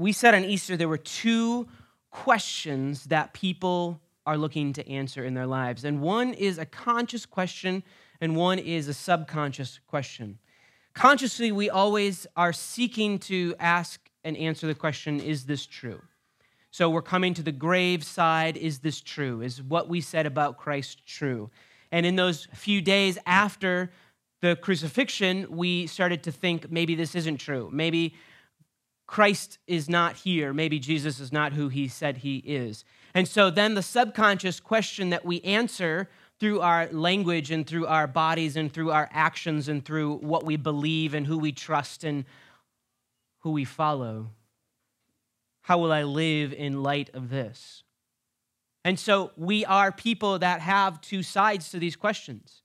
we said on Easter there were two questions that people are looking to answer in their lives. And one is a conscious question, and one is a subconscious question. Consciously, we always are seeking to ask and answer the question is this true? So we're coming to the grave side is this true? Is what we said about Christ true? And in those few days after the crucifixion, we started to think maybe this isn't true. Maybe Christ is not here. Maybe Jesus is not who he said he is. And so then the subconscious question that we answer through our language and through our bodies and through our actions and through what we believe and who we trust and who we follow. How will I live in light of this? And so we are people that have two sides to these questions.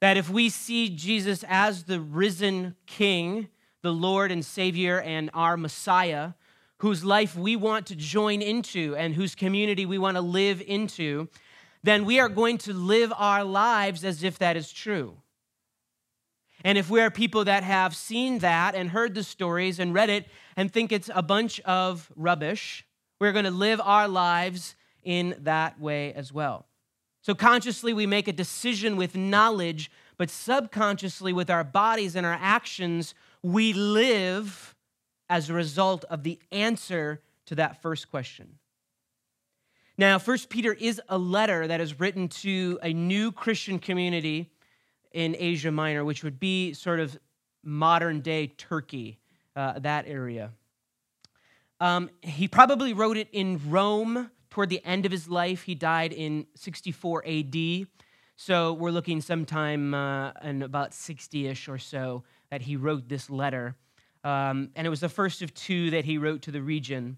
That if we see Jesus as the risen King, the Lord and Savior, and our Messiah, whose life we want to join into and whose community we want to live into, then we are going to live our lives as if that is true. And if we are people that have seen that and heard the stories and read it and think it's a bunch of rubbish, we're going to live our lives in that way as well. So consciously, we make a decision with knowledge, but subconsciously, with our bodies and our actions, we live as a result of the answer to that first question. Now, First Peter is a letter that is written to a new Christian community in Asia Minor, which would be sort of modern day Turkey, uh, that area. Um, he probably wrote it in Rome toward the end of his life. He died in 64 AD. So we're looking sometime uh, in about 60 ish or so that he wrote this letter. Um, and it was the first of two that he wrote to the region.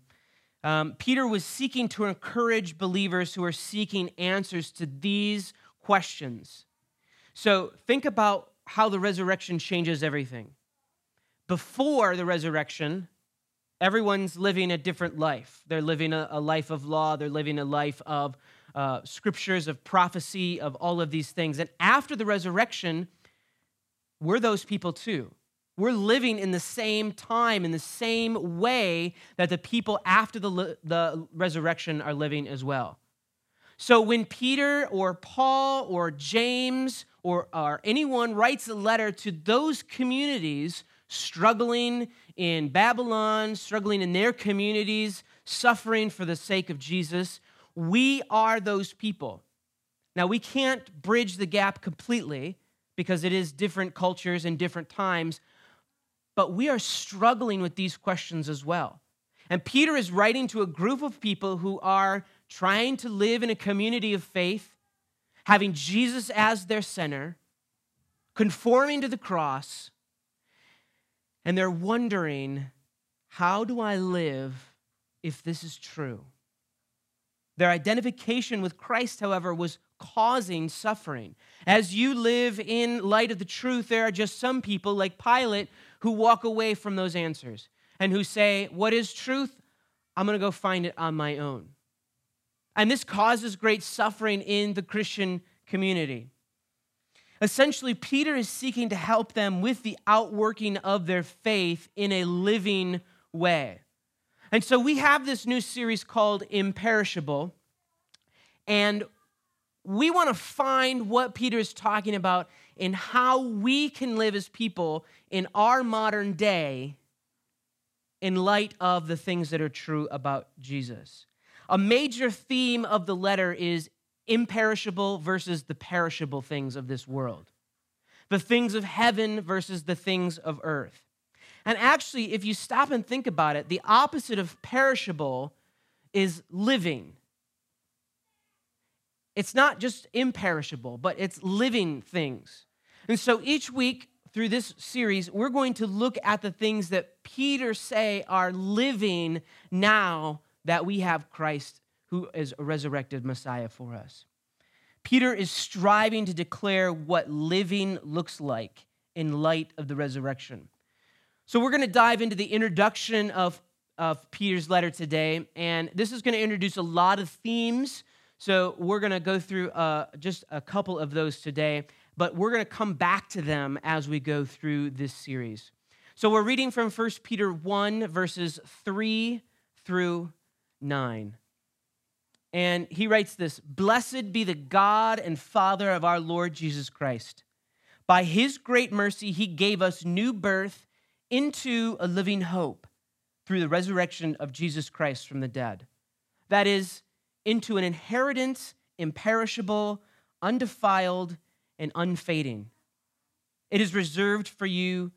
Um, Peter was seeking to encourage believers who are seeking answers to these questions. So think about how the resurrection changes everything. Before the resurrection, everyone's living a different life. They're living a, a life of law, they're living a life of uh, scriptures, of prophecy, of all of these things. And after the resurrection, we're those people too. We're living in the same time, in the same way that the people after the, the resurrection are living as well. So when Peter or Paul or James or, or anyone writes a letter to those communities struggling in Babylon, struggling in their communities, suffering for the sake of Jesus, we are those people. Now, we can't bridge the gap completely because it is different cultures and different times, but we are struggling with these questions as well. And Peter is writing to a group of people who are trying to live in a community of faith, having Jesus as their center, conforming to the cross, and they're wondering, how do I live if this is true? Their identification with Christ, however, was causing suffering. As you live in light of the truth, there are just some people, like Pilate, who walk away from those answers and who say, What is truth? I'm going to go find it on my own. And this causes great suffering in the Christian community. Essentially, Peter is seeking to help them with the outworking of their faith in a living way. And so we have this new series called Imperishable. And we want to find what Peter is talking about in how we can live as people in our modern day in light of the things that are true about Jesus. A major theme of the letter is imperishable versus the perishable things of this world, the things of heaven versus the things of earth. And actually, if you stop and think about it, the opposite of perishable is living. It's not just imperishable, but it's living things. And so each week through this series, we're going to look at the things that Peter say are living now that we have Christ who is a resurrected Messiah for us. Peter is striving to declare what living looks like in light of the resurrection. So, we're going to dive into the introduction of, of Peter's letter today, and this is going to introduce a lot of themes. So, we're going to go through uh, just a couple of those today, but we're going to come back to them as we go through this series. So we're reading from 1 Peter 1, verses 3 through 9. And he writes this Blessed be the God and Father of our Lord Jesus Christ. By his great mercy, he gave us new birth into a living hope through the resurrection of Jesus Christ from the dead. That is, into an inheritance imperishable, undefiled, and unfading. It is reserved for you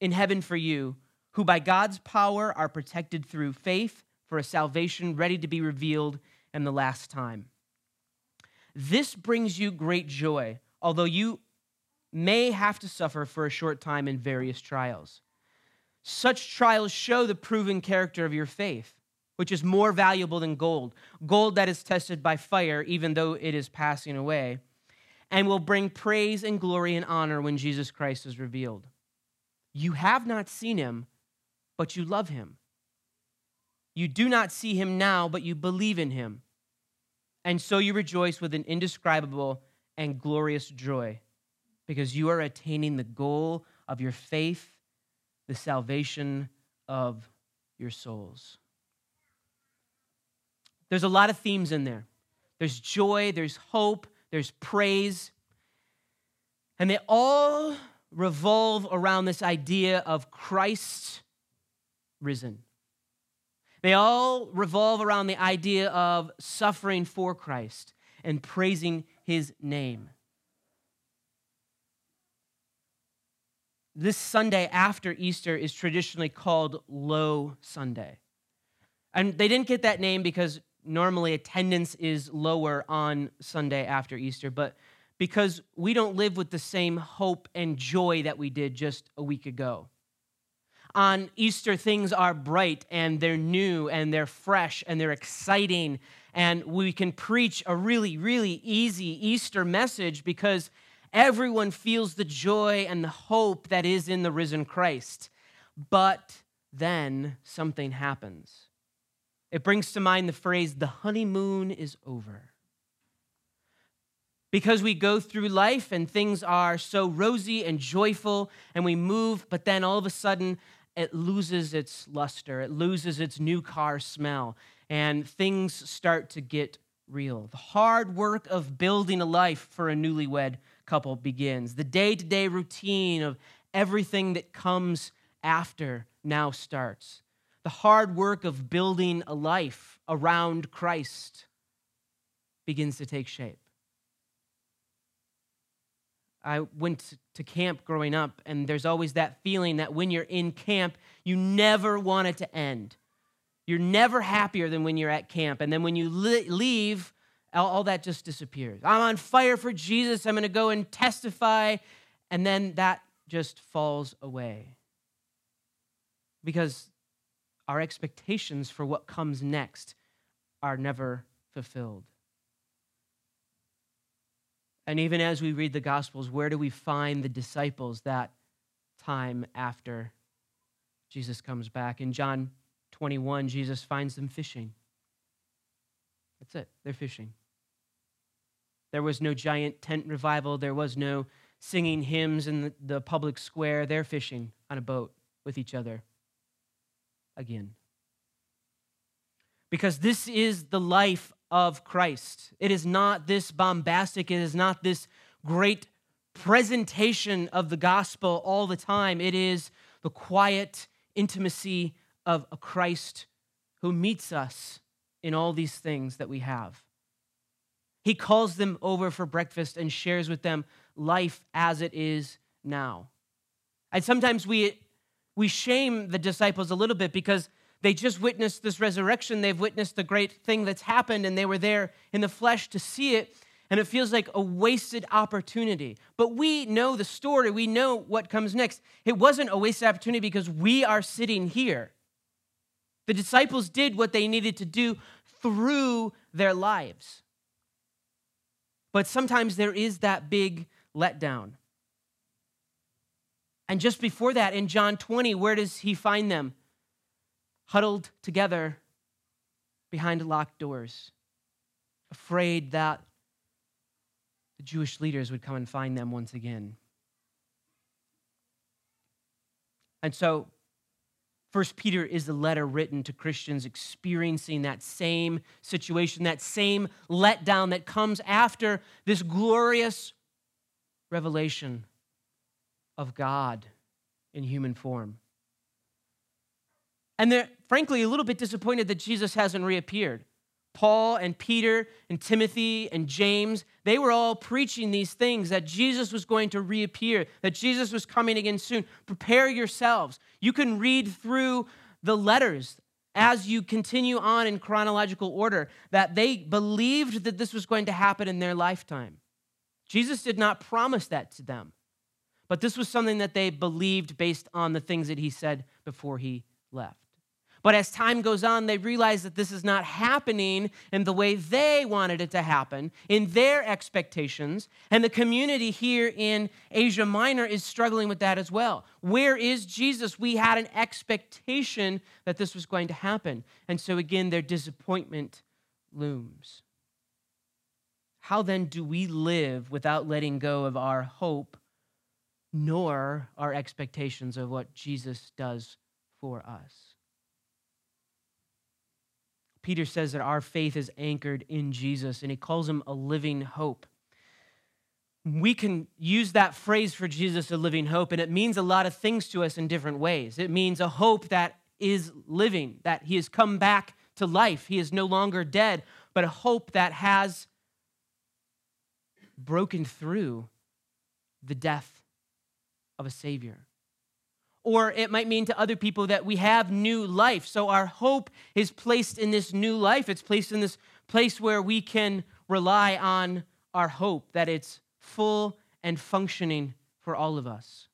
in heaven for you, who by God's power are protected through faith for a salvation ready to be revealed in the last time. This brings you great joy, although you may have to suffer for a short time in various trials. Such trials show the proven character of your faith, which is more valuable than gold, gold that is tested by fire, even though it is passing away, and will bring praise and glory and honor when Jesus Christ is revealed. You have not seen him, but you love him. You do not see him now, but you believe in him. And so you rejoice with an indescribable and glorious joy because you are attaining the goal of your faith, the salvation of your souls. There's a lot of themes in there. There's joy, there's hope, there's praise. And they all revolve around this idea of Christ risen. They all revolve around the idea of suffering for Christ and praising his name. This Sunday after Easter is traditionally called Low Sunday. And they didn't get that name because normally attendance is lower on Sunday after Easter, but because we don't live with the same hope and joy that we did just a week ago. On Easter, things are bright and they're new and they're fresh and they're exciting. And we can preach a really, really easy Easter message because everyone feels the joy and the hope that is in the risen Christ. But then something happens. It brings to mind the phrase, the honeymoon is over because we go through life and things are so rosy and joyful and we move, but then all of a sudden it loses its luster, it loses its new car smell, and things start to get real. The hard work of building a life for a newlywed couple begins. The day to day routine of everything that comes after now starts. The hard work of building a life around Christ begins to take shape. I went to camp growing up, and there's always that feeling that when you're in camp, you never want it to end. You're never happier than when you're at camp. And then when you leave, all, that just disappears. I'm on fire for Jesus. I'm going to go and testify. And then that just falls away. Because our expectations for what comes next are never fulfilled. And even as we read the Gospels, where do we find the disciples that time after Jesus comes back? In John 21, Jesus finds them fishing. That's it, they're fishing. There was no giant tent revival, there was no singing hymns in the, public square. They're fishing on a boat with each other again. Because this is the life of Christ. It is not this bombastic, it is not this great presentation of the gospel all the time. It is the quiet intimacy of a Christ who meets us in all these things that we have. He calls them over for breakfast and shares with them life as it is now. And sometimes we, we shame the disciples a little bit because they just witnessed this resurrection. They've witnessed the great thing that's happened, and they were there in the flesh to see it. And it feels like a wasted opportunity. But we know the story, we know what comes next. It wasn't a wasted opportunity because we are sitting here. The disciples did what they needed to do through their lives. But sometimes there is that big letdown. And just before that, in John 20, where does he find them? huddled together behind locked doors, afraid that the Jewish leaders would come and find them once again. And so, First Peter is the letter written to Christians experiencing that same situation, that same letdown that comes after this glorious revelation of God in human form. And they're frankly a little bit disappointed that Jesus hasn't reappeared. Paul and Peter and Timothy and James, they were all preaching these things that Jesus was going to reappear, that Jesus was coming again soon. Prepare yourselves. You can read through the letters as you continue on in chronological order that they believed that this was going to happen in their lifetime. Jesus did not promise that to them, but this was something that they believed based on the things that he said before he left. But as time goes on, they realize that this is not happening in the way they wanted it to happen, in their expectations. And the community here in Asia Minor is struggling with that as well. Where is Jesus? We had an expectation that this was going to happen. And so, again, their disappointment looms. How then do we live without letting go of our hope nor our expectations of what Jesus does for us? Peter says that our faith is anchored in Jesus, and he calls him a living hope. We can use that phrase for Jesus, a living hope, and it means a lot of things to us in different ways. It means a hope that is living, that he has come back to life, he is no longer dead, but a hope that has broken through the death of a Savior or it might mean to other people that we have new life. So our hope is placed in this new life. It's placed in this place where we can rely on our hope, that it's full and functioning for all of us.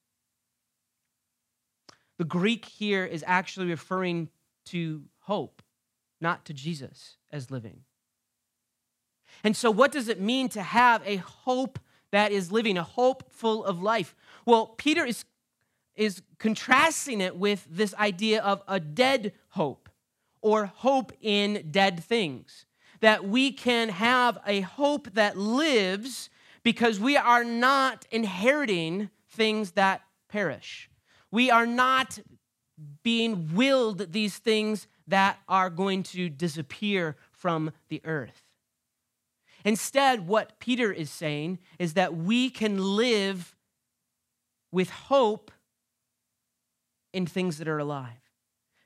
The Greek here is actually referring to hope, not to Jesus as living. And so, what does it mean to have a hope that is living, a hope full of life? Well, Peter is is contrasting it with this idea of a dead hope or hope in dead things. That we can have a hope that lives because we are not inheriting things that perish. We are not being willed these things that are going to disappear from the earth. Instead, what Peter is saying is that we can live with hope in things that are alive,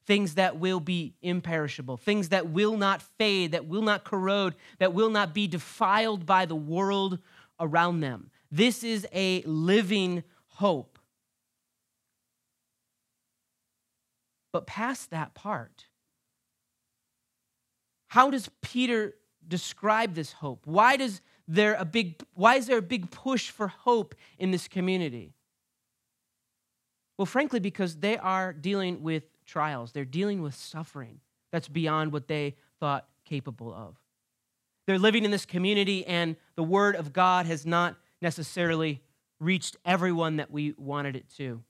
things that will be imperishable, things that will not fade, that will not corrode, that will not be defiled by the world around them. This is a living hope. But past that part, how does Peter describe this hope? Why does there a big why is there a big push for hope in this community? Well, frankly, because they are dealing with trials, they're dealing with suffering that's beyond what they thought capable of. They're living in this community, and the Word of God has not necessarily reached everyone that we wanted it to.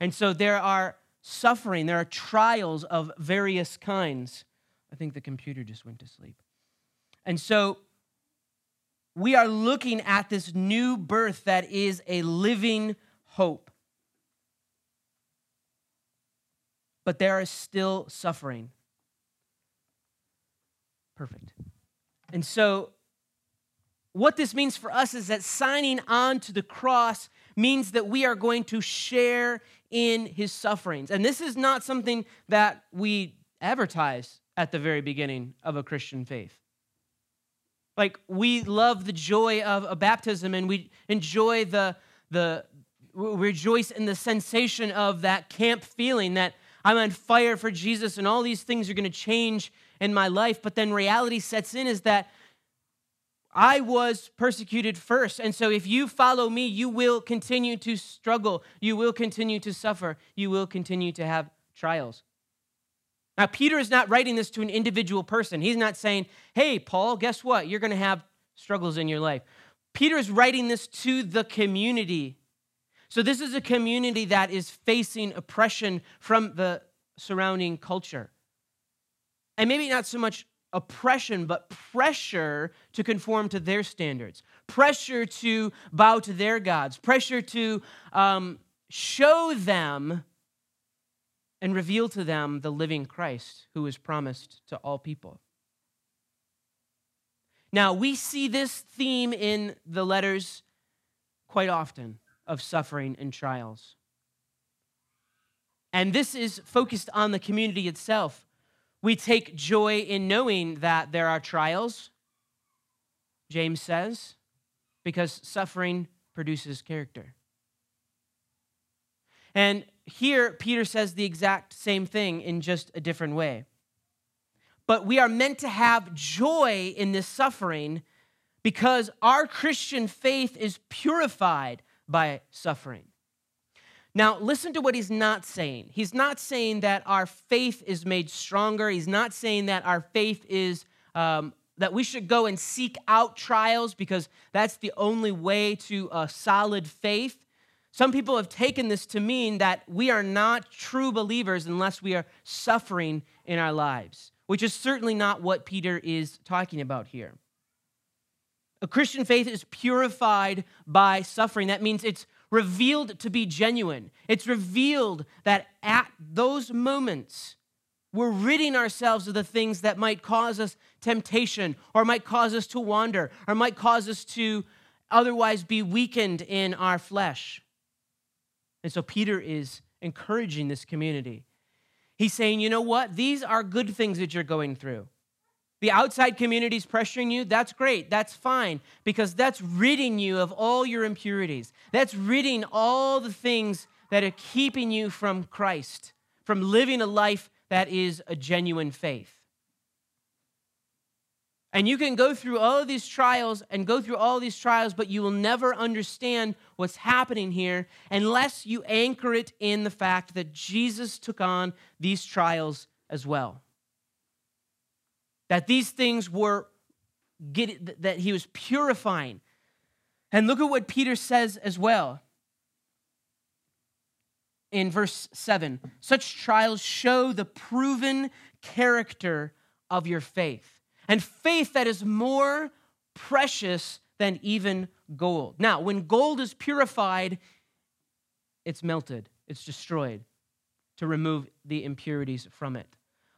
And so there are suffering, there are trials of various kinds. I think the computer just went to sleep. And so we are looking at this new birth that is a living hope. but there is still suffering. Perfect. And so, what this means for us is that signing on to the cross means that we are going to share in his sufferings. And this is not something that we advertise at the very beginning of a Christian faith. Like we love the joy of a baptism and we enjoy the the rejoice in the sensation of that camp feeling that I'm on fire for Jesus and all these things are going to change in my life. But then reality sets in is that I was persecuted first. And so if you follow me, you will continue to struggle. You will continue to suffer. You will continue to have trials. Now, Peter is not writing this to an individual person. He's not saying, hey, Paul, guess what? You're going to have struggles in your life. Peter is writing this to the community so, this is a community that is facing oppression from the surrounding culture. And maybe not so much oppression, but pressure to conform to their standards, pressure to bow to their gods, pressure to um, show them and reveal to them the living Christ who is promised to all people. Now, we see this theme in the letters quite often of suffering and trials. And this is focused on the community itself. We take joy in knowing that there are trials, James says, because suffering produces character. And here, Peter says the exact same thing in just a different way. But we are meant to have joy in this suffering because our Christian faith is purified by suffering. Now, listen to what he's not saying. He's not saying that our faith is made stronger. He's not saying that our faith is, um, that we should go and seek out trials because that's the only way to a solid faith. Some people have taken this to mean that we are not true believers unless we are suffering in our lives, which is certainly not what Peter is talking about here. A Christian faith is purified by suffering. That means it's revealed to be genuine. It's revealed that at those moments, we're ridding ourselves of the things that might cause us temptation or might cause us to wander or might cause us to otherwise be weakened in our flesh. And so Peter is encouraging this community. He's saying, you know what? These are good things that you're going through. The outside community is pressuring you. That's great. That's fine because that's ridding you of all your impurities. That's ridding all the things that are keeping you from Christ, from living a life that is a genuine faith. And you can go through all of these trials and go through all these trials, but you will never understand what's happening here unless you anchor it in the fact that Jesus took on these trials as well. That these things were that he was purifying. And look at what Peter says as well. In verse 7, such trials show the proven character of your faith and faith that is more precious than even gold. Now, when gold is purified, it's melted, it's destroyed to remove the impurities from it.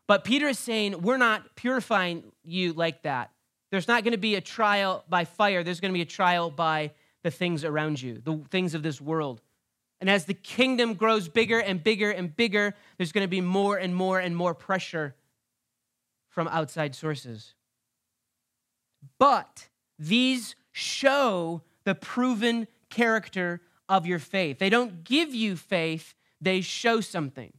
But Peter is saying, we're not purifying you like that. There's not going to be a trial by fire, there's going to be a trial by the things around you, the things of this world. And as the kingdom grows bigger and bigger and bigger, there's going to be more and more and more pressure from outside sources. But these show the proven character of your faith. They don't give you faith, they show something.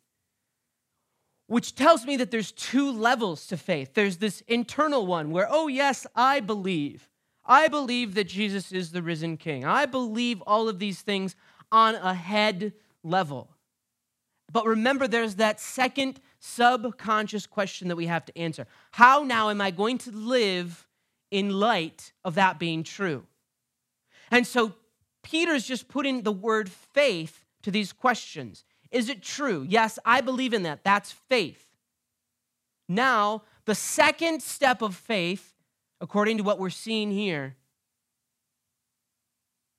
Which tells me that there's two levels to faith. There's this internal one where, oh, yes, I believe. I believe that Jesus is the risen king. I believe all of these things on a head level. But remember, there's that second subconscious question that we have to answer How now am I going to live in light of that being true. And so Peter's just putting the word faith to these questions. Is it true? Yes, I believe in that. That's faith. Now, the second step of faith, according to what we're seeing here,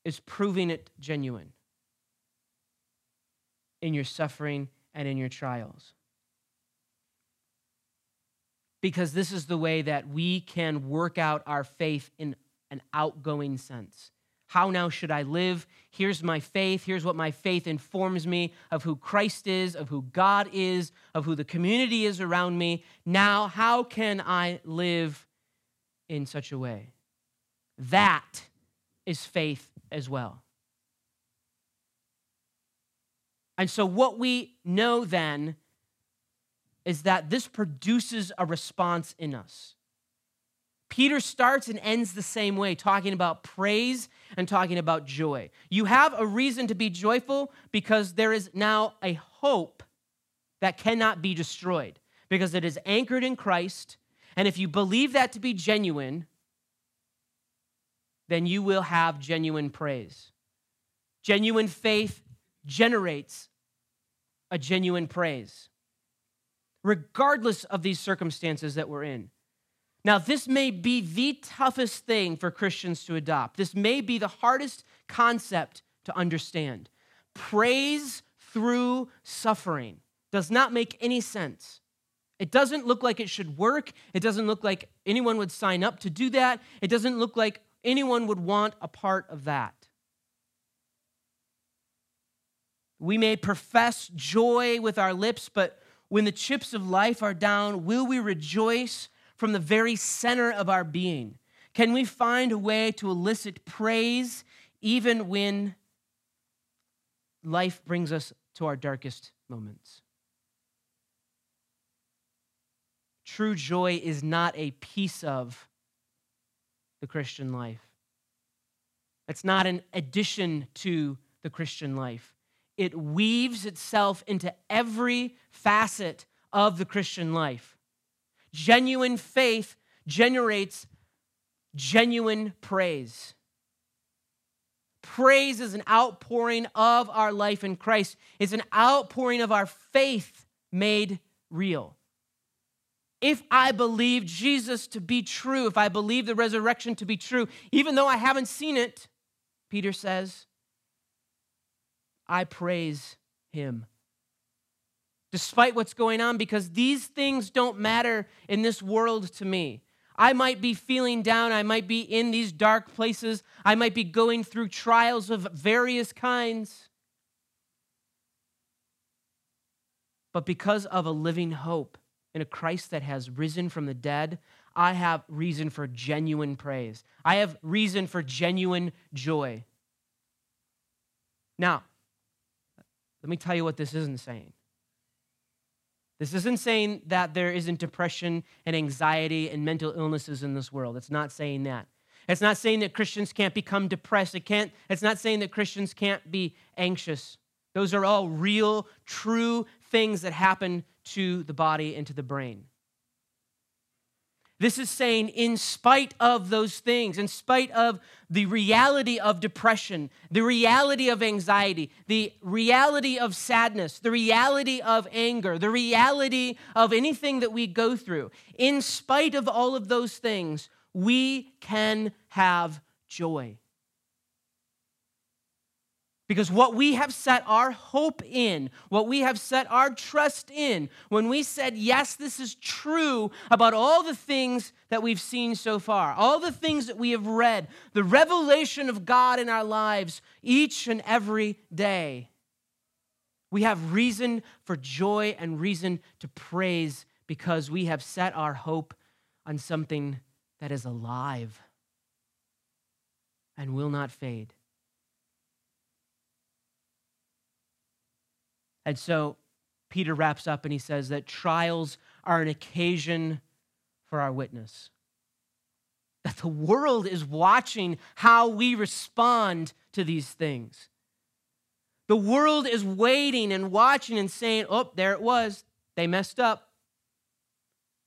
is proving it genuine in your suffering and in your trials because this is the way that we can work out our faith in an outgoing sense. How now should I live? Here's my faith. Here's what my faith informs me of who Christ is, of who God is, of who the community is around me. Now, how can I live in such a way? That is faith as well. And so, what we know then is that this produces a response in us. Peter starts and ends the same way, talking about praise and talking about joy. You have a reason to be joyful because there is now a hope that cannot be destroyed because it is anchored in Christ. And if you believe that to be genuine, then you will have genuine praise. Genuine faith generates a genuine praise regardless of these circumstances that we're in. Now, this may be the toughest thing for Christians to adopt. This may be the hardest concept to understand. praise through suffering. Does not make any sense. It doesn't look like it should work. It doesn't look like anyone would sign up to do that. It doesn't look like anyone would want a part of that. We may profess joy with our lips, but when the chips of life are down, will we rejoice from the very center of our being? Can we find a way to elicit praise even when life brings us to our darkest moments? True joy is not a piece of the Christian life. It's not an addition to the Christian life. It weaves itself into every facet of the Christian life. Genuine faith generates genuine praise. Praise is an outpouring of our life in Christ, it's an outpouring of our faith made real. If I believe Jesus to be true, if I believe the resurrection to be true, even though I haven't seen it, Peter says, I praise him. Despite what's going on, because these things don't matter in this world to me. I might be feeling down. I might be in these dark places. I might be going through trials of various kinds. But because of a living hope in a Christ that has risen from the dead, I have reason for genuine praise. I have reason for genuine joy. Now, let me tell you what this isn't saying. This isn't saying that there isn't depression and anxiety and mental illnesses in this world. It's not saying that. It's not saying that Christians can't become depressed. It can't, it's not saying that Christians can't be anxious. Those are all real, true things that happen to the body and to the brain. This is saying, in spite of those things, in spite of the reality of depression, the reality of anxiety, the reality of sadness, the reality of anger, the reality of anything that we go through, in spite of all of those things, we can have joy. Because what we have set our hope in, what we have set our trust in, when we said, Yes, this is true about all the things that we've seen so far, all the things that we have read, the revelation of God in our lives each and every day, we have reason for joy and reason to praise because we have set our hope on something that is alive and will not fade. And so Peter wraps up and he says that trials are an occasion for our witness. That the world is watching how we respond to these things. The world is waiting and watching and saying, oh, there it was. They messed up.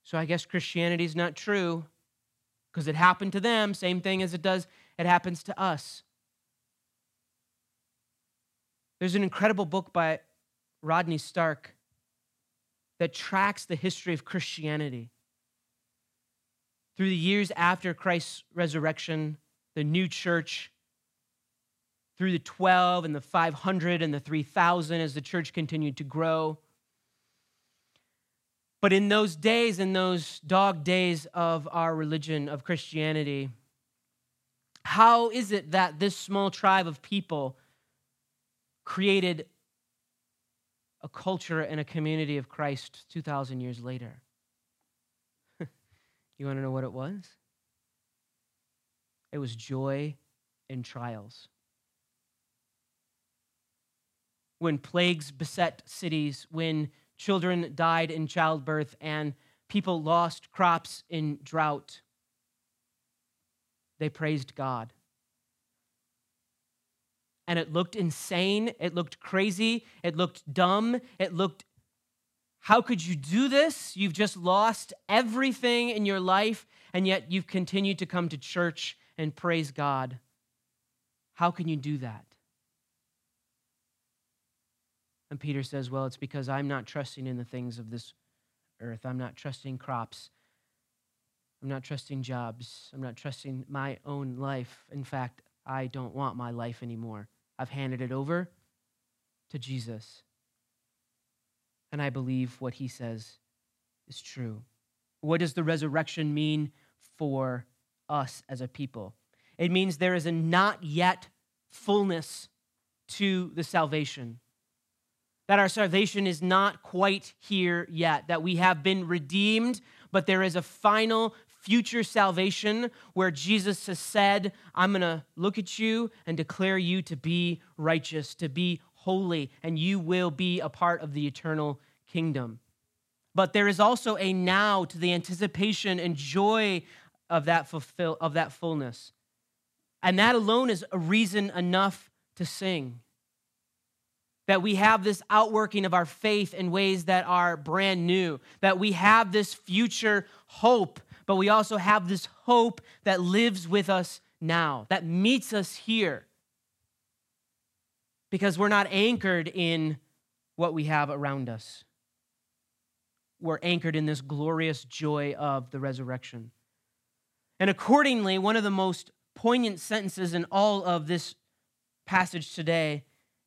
So I guess Christianity is not true because it happened to them, same thing as it does, it happens to us. There's an incredible book by Rodney Stark that tracks the history of Christianity. Through the years after Christ's resurrection, the new church, through the 12 and the 500 and the 3,000 as the church continued to grow. But in those days, in those dog days of our religion, of Christianity, how is it that this small tribe of people created a culture and a community of Christ 2,000 years later. you want to know what it was? It was joy in trials. When plagues beset cities, when children died in childbirth, and people lost crops in drought, they praised God and it looked insane. It looked crazy. It looked dumb. It looked, how could you do this? You've just lost everything in your life, and yet you've continued to come to church and praise God. How can you do that? And Peter says, Well, it's because I'm not trusting in the things of this earth. I'm not trusting crops. I'm not trusting jobs. I'm not trusting my own life. In fact, I don't want my life anymore. I've handed it over to Jesus. And I believe what he says is true. What does the resurrection mean for us as a people? It means there is a not yet fullness to the salvation. That our salvation is not quite here yet, that we have been redeemed, but there is a final future salvation where Jesus has said, I'm going to look at you and declare you to be righteous, to be holy, and you will be a part of the eternal kingdom. But there is also a now to the anticipation and joy of that fulfill of that fullness. And that alone is a reason enough to sing. That we have this outworking of our faith in ways that are brand new, that we have this future hope but we also have this hope that lives with us now, that meets us here. Because we're not anchored in what we have around us. We're anchored in this glorious joy of the resurrection. And accordingly, one of the most poignant sentences in all of this passage today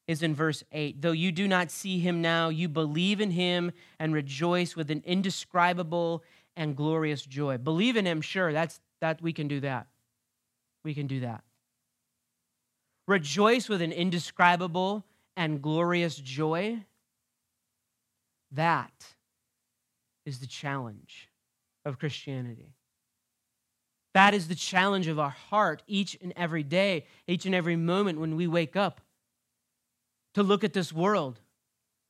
is in verse 8. Though you do not see him now, you believe in him and rejoice with an indescribable and glorious joy. Believe in him, sure, that's that we can do that. We can do that. Rejoice with an indescribable and glorious joy. That is the challenge of Christianity. That is the challenge of our heart each and every day, each and every moment when we wake up to look at this world.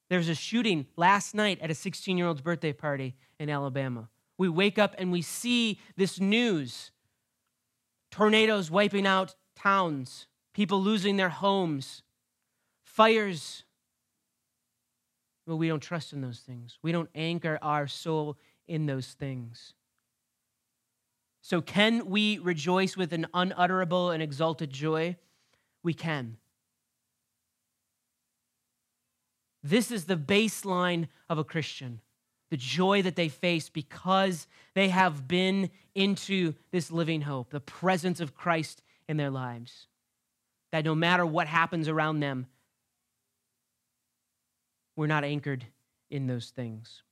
There was a shooting last night at a 16 year old's birthday party in Alabama. We wake up and we see this news tornadoes wiping out towns, people losing their homes, fires. Well, we don't trust in those things. We don't anchor our soul in those things. So, can we rejoice with an unutterable and exalted joy? We can. This is the baseline of a Christian the joy that they face because they have been into this living hope, the presence of Christ in their lives. That no matter what happens around them, we're not anchored in those things.